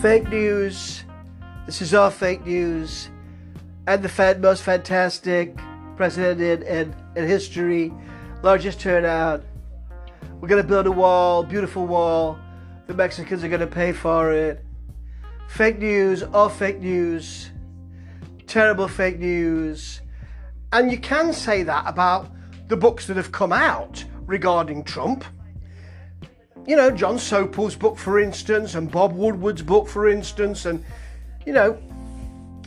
Fake news. This is all fake news. And the fan, most fantastic president in, in, in history. Largest turnout. We're going to build a wall, beautiful wall. The Mexicans are going to pay for it. Fake news, all fake news. Terrible fake news. And you can say that about the books that have come out regarding Trump. You know, Jon Sopel's book, for instance, and Bob Woodward's book, for instance, and, you know,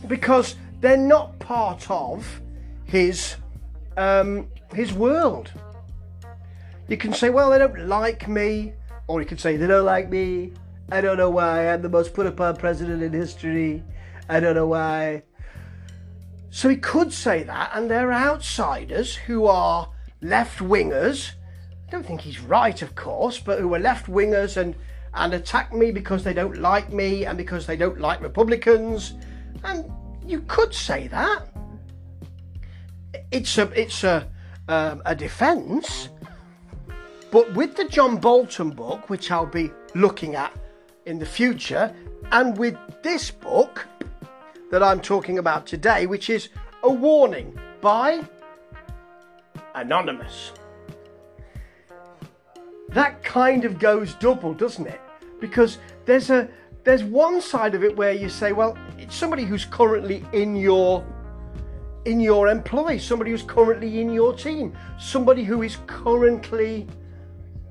because they're not part of his um, his world. You can say, well, they don't like me, or you can say they don't like me. I don't know why. I'm the most put upon president in history. I don't know why. So he could say that, and there are outsiders who are left wingers. I don't think he's right, of course, but who are left wingers and and attack me because they don't like me and because they don't like Republicans. And you could say that. It's a it's a um, a defence. But with the John Bolton book, which I'll be looking at in the future, and with this book that I'm talking about today, which is a warning by Anonymous. That kind of goes double, doesn't it? Because there's a there's one side of it where you say, well, it's somebody who's currently in your in your employ, somebody who's currently in your team, somebody who is currently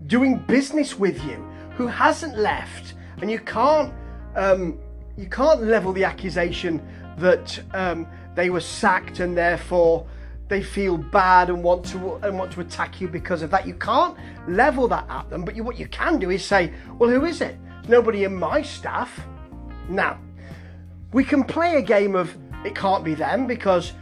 doing business with you, who hasn't left, and you can't um, you can't level the accusation that um, they were sacked and therefore they feel bad and want to and want to attack you because of that. You can't level that at them, but you, what you can do is say, well, who is it? Nobody in my staff. Now, we can play a game of it can't be them because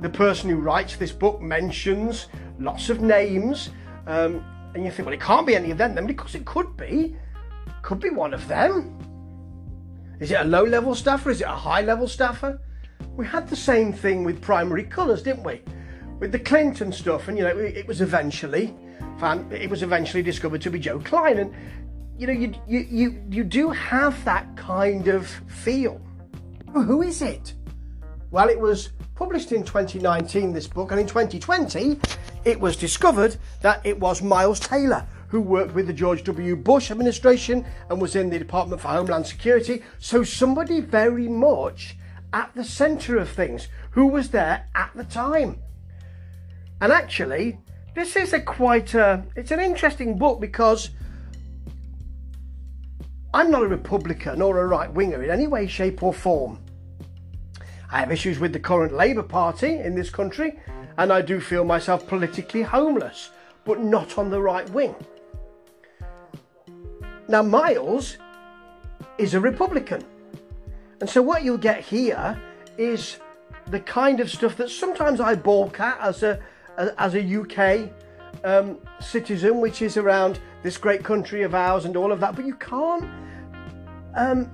the person who writes this book mentions lots of names, um, and you think, well, it can't be any of them then because it could be, could be one of them. Is it a low level staffer? Is it a high level staffer? We had the same thing with primary colours, didn't we? With the Clinton stuff, and you know, it was eventually, found, it was eventually discovered to be Joe Klein, and you know, you you you you do have that kind of feel. Who is it? Well, it was published in 2019, this book, and in 2020, it was discovered that it was Miles Taylor who worked with the George W. Bush administration and was in the Department for Homeland Security. So, somebody very much at the centre of things who was there at the time. And actually, this is a quite a, it's an interesting book because I'm not a Republican or a right winger in any way, shape, or form. I have issues with the current Labour Party in this country, and I do feel myself politically homeless, but not on the right wing. Now, Miles is a Republican. And so, what you'll get here is the kind of stuff that sometimes I balk at as a, as a UK um, citizen, which is around this great country of ours and all of that. But you can't, um,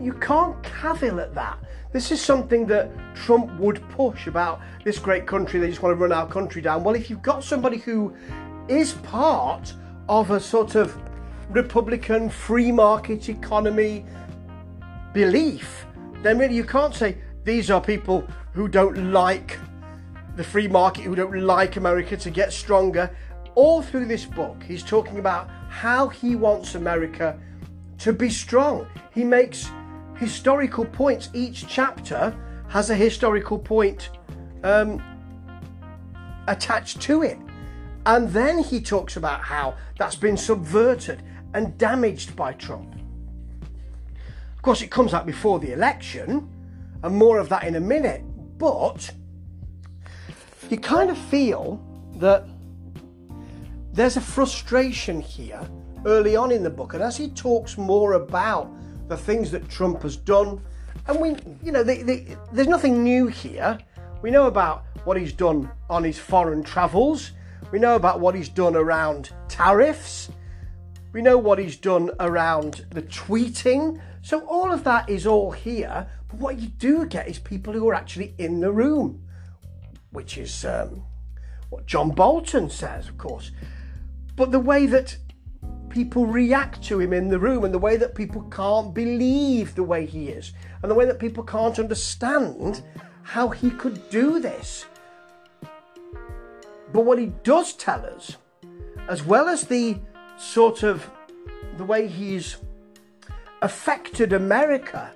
you can't cavil at that. This is something that Trump would push about this great country. They just want to run our country down. Well, if you've got somebody who is part of a sort of Republican free market economy belief, then really you can't say these are people who don't like the free market, who don't like America to get stronger. All through this book, he's talking about how he wants America to be strong. He makes historical points. Each chapter has a historical point um, attached to it. And then he talks about how that's been subverted and damaged by Trump. Of course, it comes out before the election, and more of that in a minute, but you kind of feel that there's a frustration here early on in the book, and as he talks more about the things that Trump has done, and we, you know, there's nothing new here. We know about what he's done on his foreign travels. We know about what he's done around tariffs. We know what he's done around the tweeting. So all of that is all here. But what you do get is people who are actually in the room, which is um, what John Bolton says, of course. But the way that people react to him in the room and the way that people can't believe the way he is and the way that people can't understand how he could do this. But what he does tell us, as well as the sort of the way he's affected America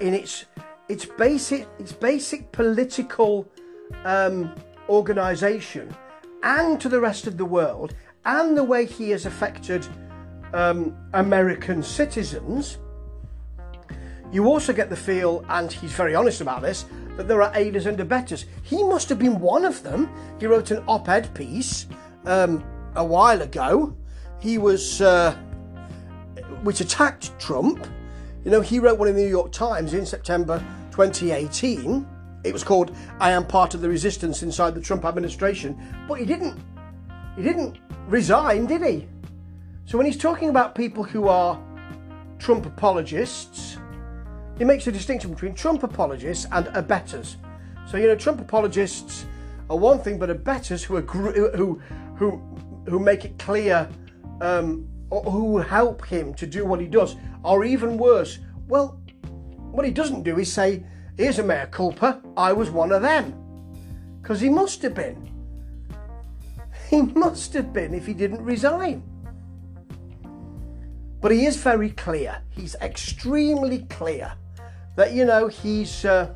in its its basic its basic political um, organization and to the rest of the world and the way he has affected um, American citizens, you also get the feel, and he's very honest about this, that there are aiders and abettors. He must have been one of them. He wrote an op ed piece um, a while ago. He was, uh, which attacked Trump. You know, he wrote one in the New York Times in September 2018. It was called "I Am Part of the Resistance Inside the Trump Administration," but he didn't. He didn't resign, did he? So when he's talking about people who are Trump apologists, he makes a distinction between Trump apologists and abettors. So you know, Trump apologists are one thing, but abettors who agree, who who who make it clear, um, who help him to do what he does, or even worse. Well, what he doesn't do is say, "Here's a mea culpa. I was one of them," because he must have been. He must have been if he didn't resign. But he is very clear. He's extremely clear that you know he's uh,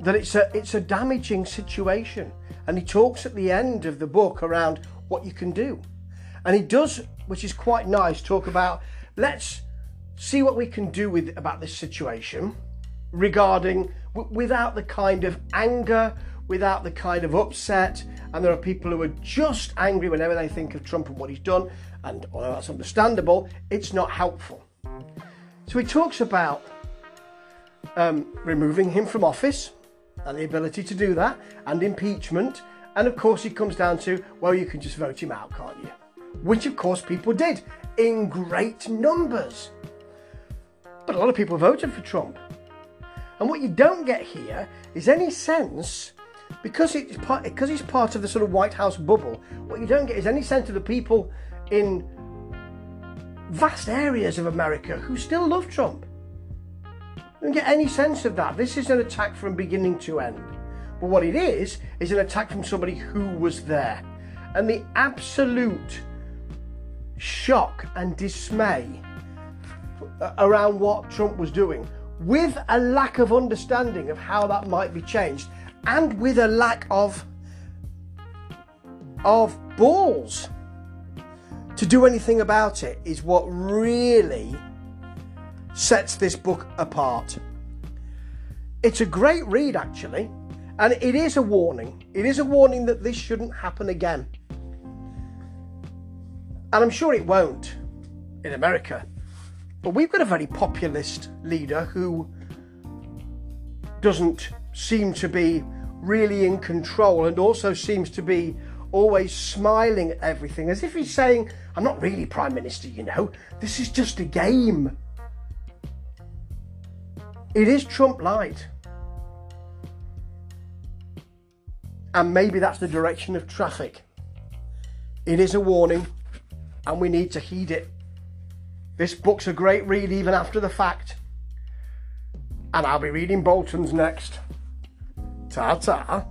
that it's a it's a damaging situation, and he talks at the end of the book around what you can do, and he does, which is quite nice, talk about let's see what we can do with about this situation regarding w- without the kind of anger without the kind of upset. And there are people who are just angry whenever they think of Trump and what he's done. And although that's understandable, it's not helpful. So he talks about um, removing him from office and the ability to do that, and impeachment. And of course, he comes down to, well, you can just vote him out, can't you? Which, of course, people did in great numbers. But a lot of people voted for Trump. And what you don't get here is any sense because it's part because it's part of the sort of White House bubble. What you don't get is any sense of the people in vast areas of America who still love Trump. Don't get any sense of that. This is an attack from beginning to end. But what it is is an attack from somebody who was there, and the absolute shock and dismay around what Trump was doing, with a lack of understanding of how that might be changed and with a lack of of balls to do anything about it is what really sets this book apart. It's a great read actually, and it is a warning. It is a warning that this shouldn't happen again. And I'm sure it won't in America. But we've got a very populist leader who doesn't seem to be really in control and also seems to be always smiling at everything as if he's saying, I'm not really Prime Minister, you know, this is just a game. It is Trump light. And maybe that's the direction of traffic. It is a warning, and we need to heed it. This book's a great read even after the fact. And I'll be reading Bolton's next. Ta ta.